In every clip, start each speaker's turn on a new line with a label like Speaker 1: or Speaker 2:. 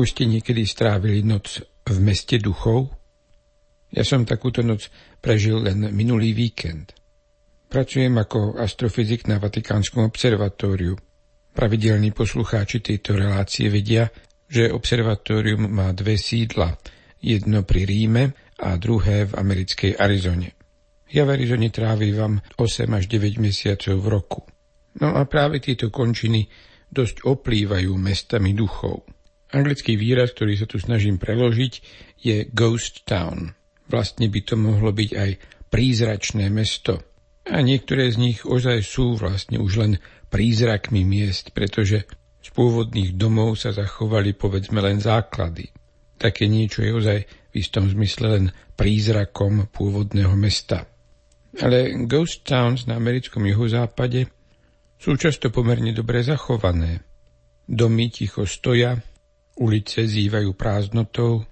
Speaker 1: Ste niekedy strávili noc v meste duchov? Ja som takúto noc prežil len minulý víkend. Pracujem ako astrofyzik na Vatikánskom observatóriu. Pravidelní poslucháči tejto relácie vedia, že observatórium má dve sídla, jedno pri Ríme a druhé v americkej Arizone. Ja v Arizone vám 8 až 9 mesiacov v roku. No a práve tieto končiny dosť oplývajú mestami duchov. Anglický výraz, ktorý sa tu snažím preložiť, je ghost town. Vlastne by to mohlo byť aj prízračné mesto. A niektoré z nich ozaj sú vlastne už len prízrakmi miest, pretože z pôvodných domov sa zachovali povedzme len základy. Také niečo je ozaj v istom zmysle len prízrakom pôvodného mesta. Ale ghost towns na americkom juhozápade sú často pomerne dobre zachované. Domy ticho stoja, ulice zývajú prázdnotou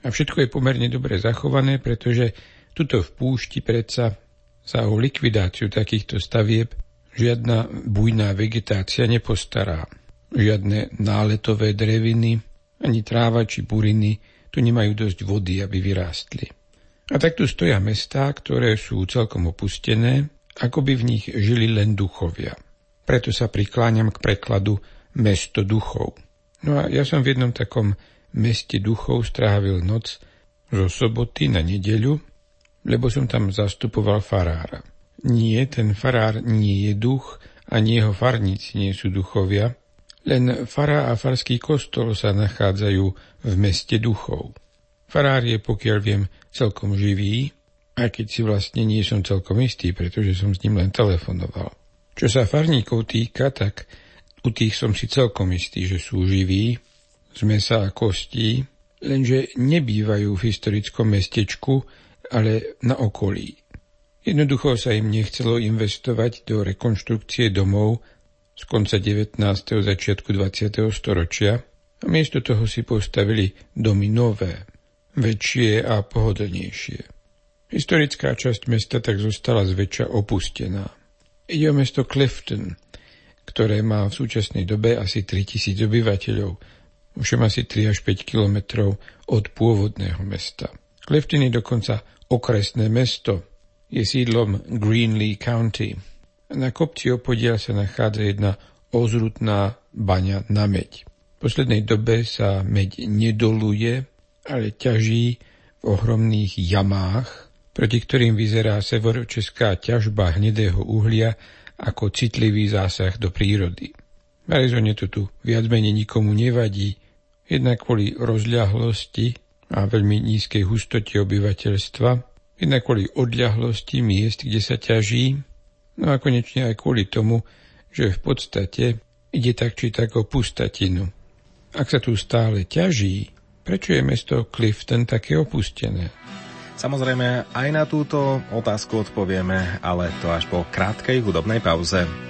Speaker 1: a všetko je pomerne dobre zachované, pretože tuto v púšti predsa sa o likvidáciu takýchto stavieb žiadna bujná vegetácia nepostará. Žiadne náletové dreviny, ani tráva či buriny tu nemajú dosť vody, aby vyrástli. A takto stoja mestá, ktoré sú celkom opustené, ako by v nich žili len duchovia. Preto sa prikláňam k prekladu mesto duchov. No a ja som v jednom takom meste duchov strávil noc zo soboty na nedeľu, lebo som tam zastupoval farára. Nie, ten farár nie je duch, ani jeho farníci nie sú duchovia, len fará a farský kostol sa nachádzajú v meste duchov. Farár je, pokiaľ viem, celkom živý, aj keď si vlastne nie som celkom istý, pretože som s ním len telefonoval. Čo sa farníkov týka, tak u tých som si celkom istý, že sú živí, z mesa a kostí, lenže nebývajú v historickom mestečku, ale na okolí. Jednoducho sa im nechcelo investovať do rekonštrukcie domov z konca 19. začiatku 20. storočia a miesto toho si postavili domy nové, väčšie a pohodlnejšie. Historická časť mesta tak zostala zväčša opustená. Ide o mesto Clifton, ktoré má v súčasnej dobe asi 3000 obyvateľov, všem asi 3 až 5 kilometrov od pôvodného mesta. Clifton je dokonca okresné mesto, je sídlom Greenlee County. Na kopci opodiaľ sa nachádza jedna ozrutná baňa na meď. V poslednej dobe sa meď nedoluje, ale ťaží v ohromných jamách, proti ktorým vyzerá severočeská ťažba hnedého uhlia ako citlivý zásah do prírody. V Arizone to tu viac menej nikomu nevadí, jednak kvôli rozľahlosti a veľmi nízkej hustote obyvateľstva, jednak kvôli odľahlosti miest, kde sa ťaží, no a konečne aj kvôli tomu, že v podstate ide tak či tak o pustatinu. Ak sa tu stále ťaží, Prečo je mesto Clifton také opustené?
Speaker 2: Samozrejme, aj na túto otázku odpovieme, ale to až po krátkej hudobnej pauze.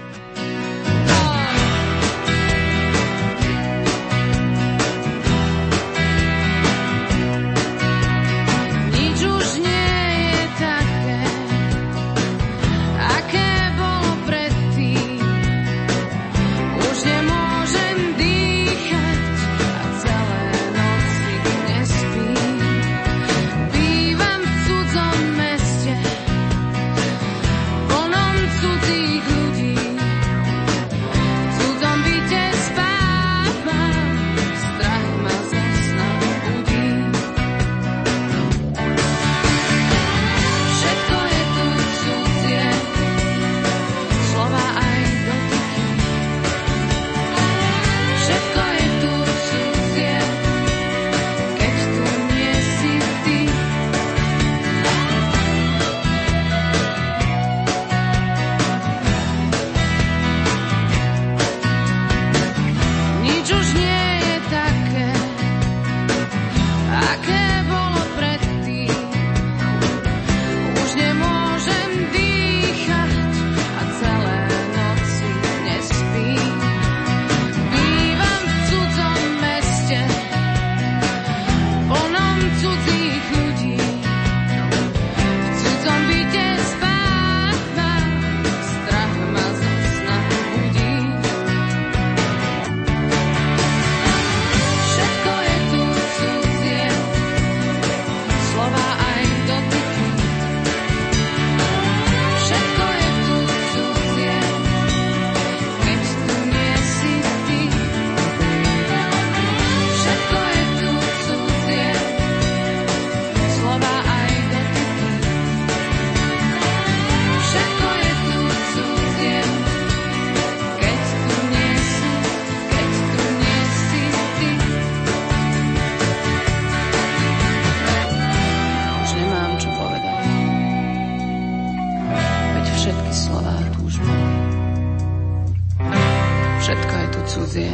Speaker 3: slzy,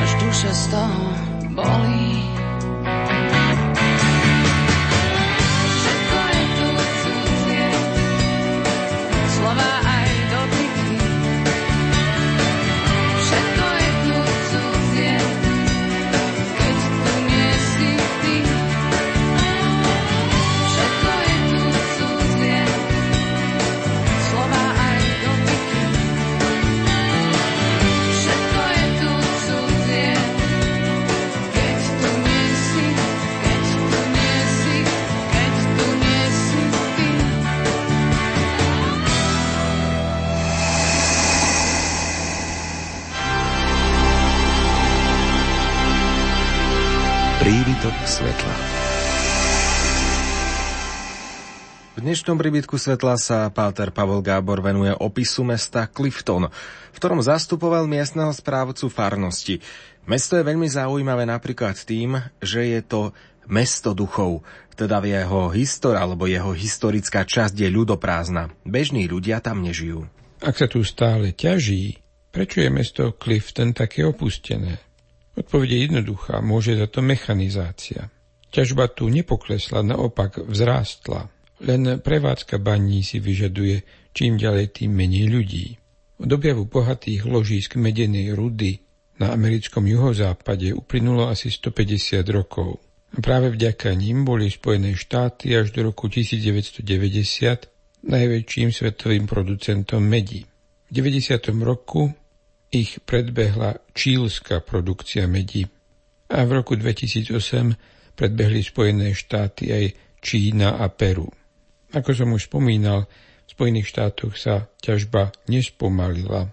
Speaker 3: až duša z toho bolí.
Speaker 2: V dnešnom príbytku svetla sa Páter Pavel Gábor venuje opisu mesta Clifton, v ktorom zastupoval miestneho správcu farnosti. Mesto je veľmi zaujímavé napríklad tým, že je to mesto duchov, teda v jeho histor alebo jeho historická časť je ľudoprázdna. Bežní ľudia tam nežijú.
Speaker 1: Ak sa tu stále ťaží, prečo je mesto Clifton také opustené? Odpoveď je jednoduchá, môže za to mechanizácia. Ťažba tu nepoklesla, naopak vzrástla. Len prevádzka baní si vyžaduje čím ďalej tým menej ľudí. Od objavu bohatých ložísk medenej rudy na americkom juhozápade uplynulo asi 150 rokov. Práve vďaka ním boli Spojené štáty až do roku 1990 najväčším svetovým producentom medí. V 90. roku ich predbehla čílska produkcia medí. A v roku 2008 predbehli Spojené štáty aj Čína a Peru. Ako som už spomínal, v Spojených štátoch sa ťažba nespomalila.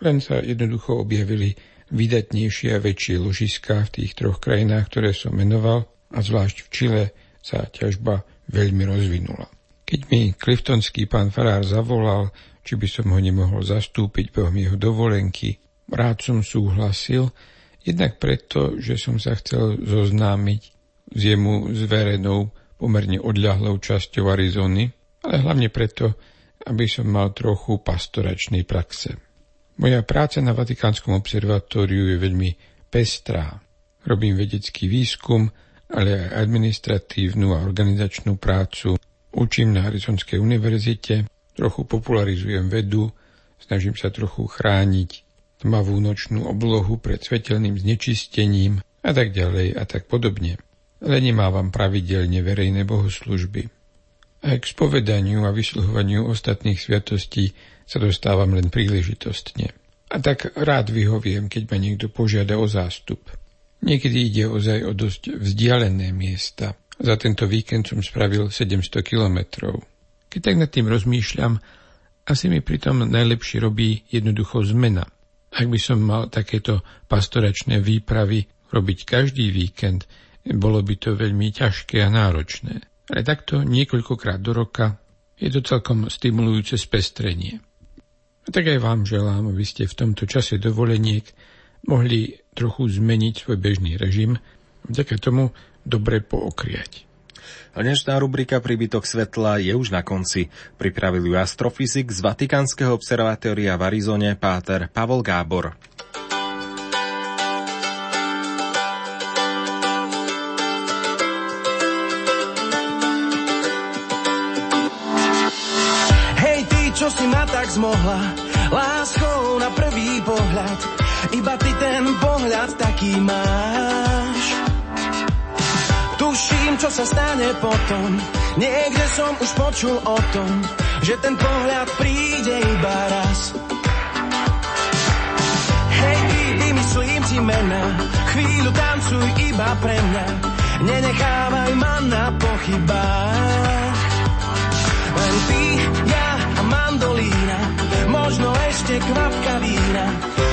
Speaker 1: Len sa jednoducho objavili vydatnejšie a väčšie ložiská v tých troch krajinách, ktoré som menoval, a zvlášť v Čile sa ťažba veľmi rozvinula. Keď mi kliftonský pán Farár zavolal, či by som ho nemohol zastúpiť behom jeho dovolenky. Rád som súhlasil, jednak preto, že som sa chcel zoznámiť s jemu zverenou pomerne odľahlou časťou Arizony, ale hlavne preto, aby som mal trochu pastoračnej praxe. Moja práca na Vatikánskom observatóriu je veľmi pestrá. Robím vedecký výskum, ale aj administratívnu a organizačnú prácu. Učím na Arizonskej univerzite trochu popularizujem vedu, snažím sa trochu chrániť tmavú nočnú oblohu pred svetelným znečistením a tak ďalej a tak podobne. Ale nemávam pravidelne verejné bohoslužby. A k spovedaniu a vysluhovaniu ostatných sviatostí sa dostávam len príležitostne. A tak rád vyhoviem, keď ma niekto požiada o zástup. Niekedy ide ozaj o dosť vzdialené miesta. Za tento víkend som spravil 700 kilometrov. Keď tak nad tým rozmýšľam, asi mi pritom najlepšie robí jednoducho zmena. Ak by som mal takéto pastoračné výpravy robiť každý víkend, bolo by to veľmi ťažké a náročné. Ale takto niekoľkokrát do roka je to celkom stimulujúce spestrenie. A tak aj vám želám, aby ste v tomto čase dovoleniek mohli trochu zmeniť svoj bežný režim, vďaka tomu dobre pookriať.
Speaker 2: Dnešná rubrika Príbytok svetla je už na konci. Pripravil ju astrofyzik z Vatikánskeho observatória v Arizone Páter Pavol Gábor.
Speaker 4: Zmohla, láskou na prvý pohľad, iba ty ten pohľad taký máš. Tuším, čo sa stane potom. Niekde som už počul o tom, že ten pohľad príde iba raz. Hej, ty, vymyslím ti mena, chvíľu tancuj iba pre mňa. Nenechávaj ma na pochybách. Len ty, ja mandolína, možno ešte kvapka vína.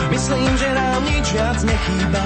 Speaker 4: Myslím, že nám nič viac nechýba.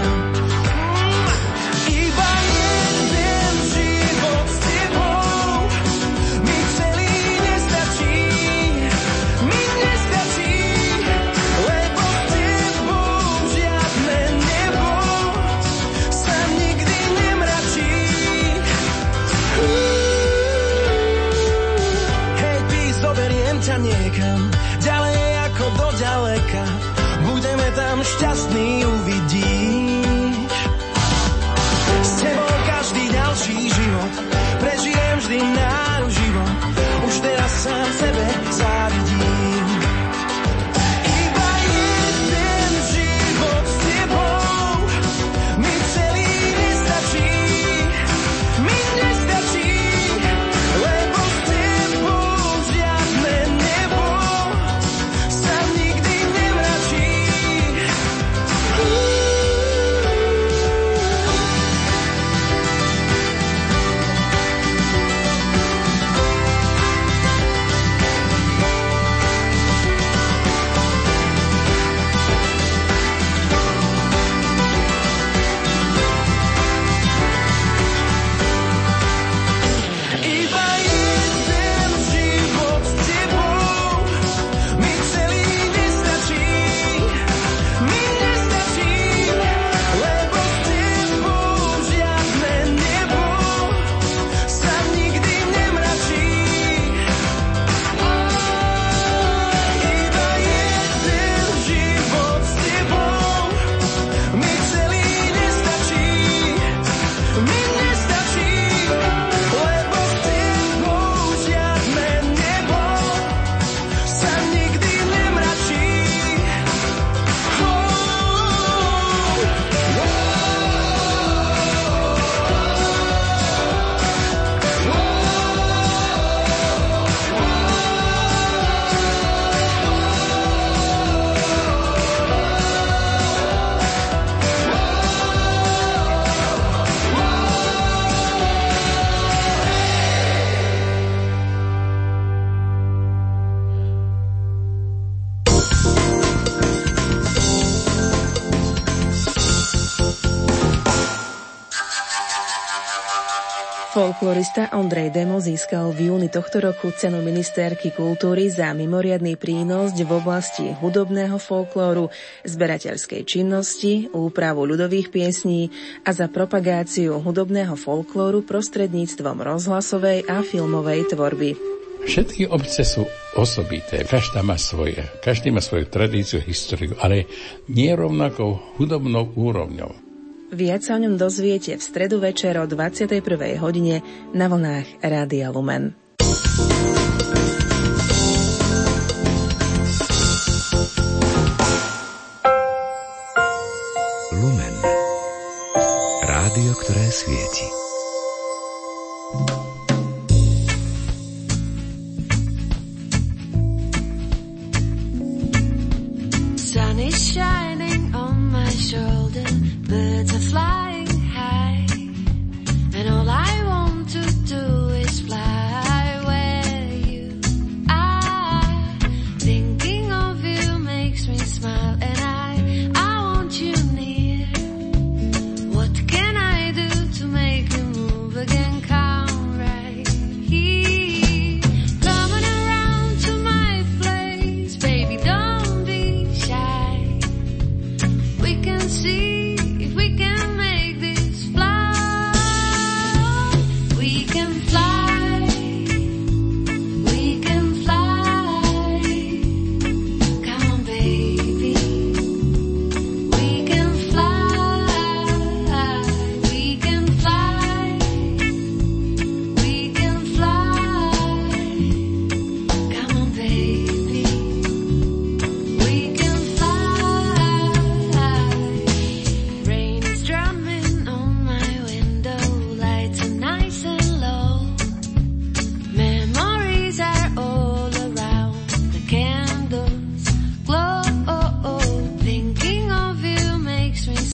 Speaker 5: Folklorista Ondrej Demo získal v júni tohto roku cenu ministerky kultúry za mimoriadný prínos v oblasti hudobného folklóru, zberateľskej činnosti, úpravu ľudových piesní a za propagáciu hudobného folklóru prostredníctvom rozhlasovej a filmovej tvorby.
Speaker 6: Všetky obce sú osobité, každá má svoje, každý má svoju tradíciu, históriu, ale nie rovnakou hudobnou úrovňou.
Speaker 5: Viac sa o ňom dozviete v stredu večer o 21. hodine na vlnách Rádia Lumen.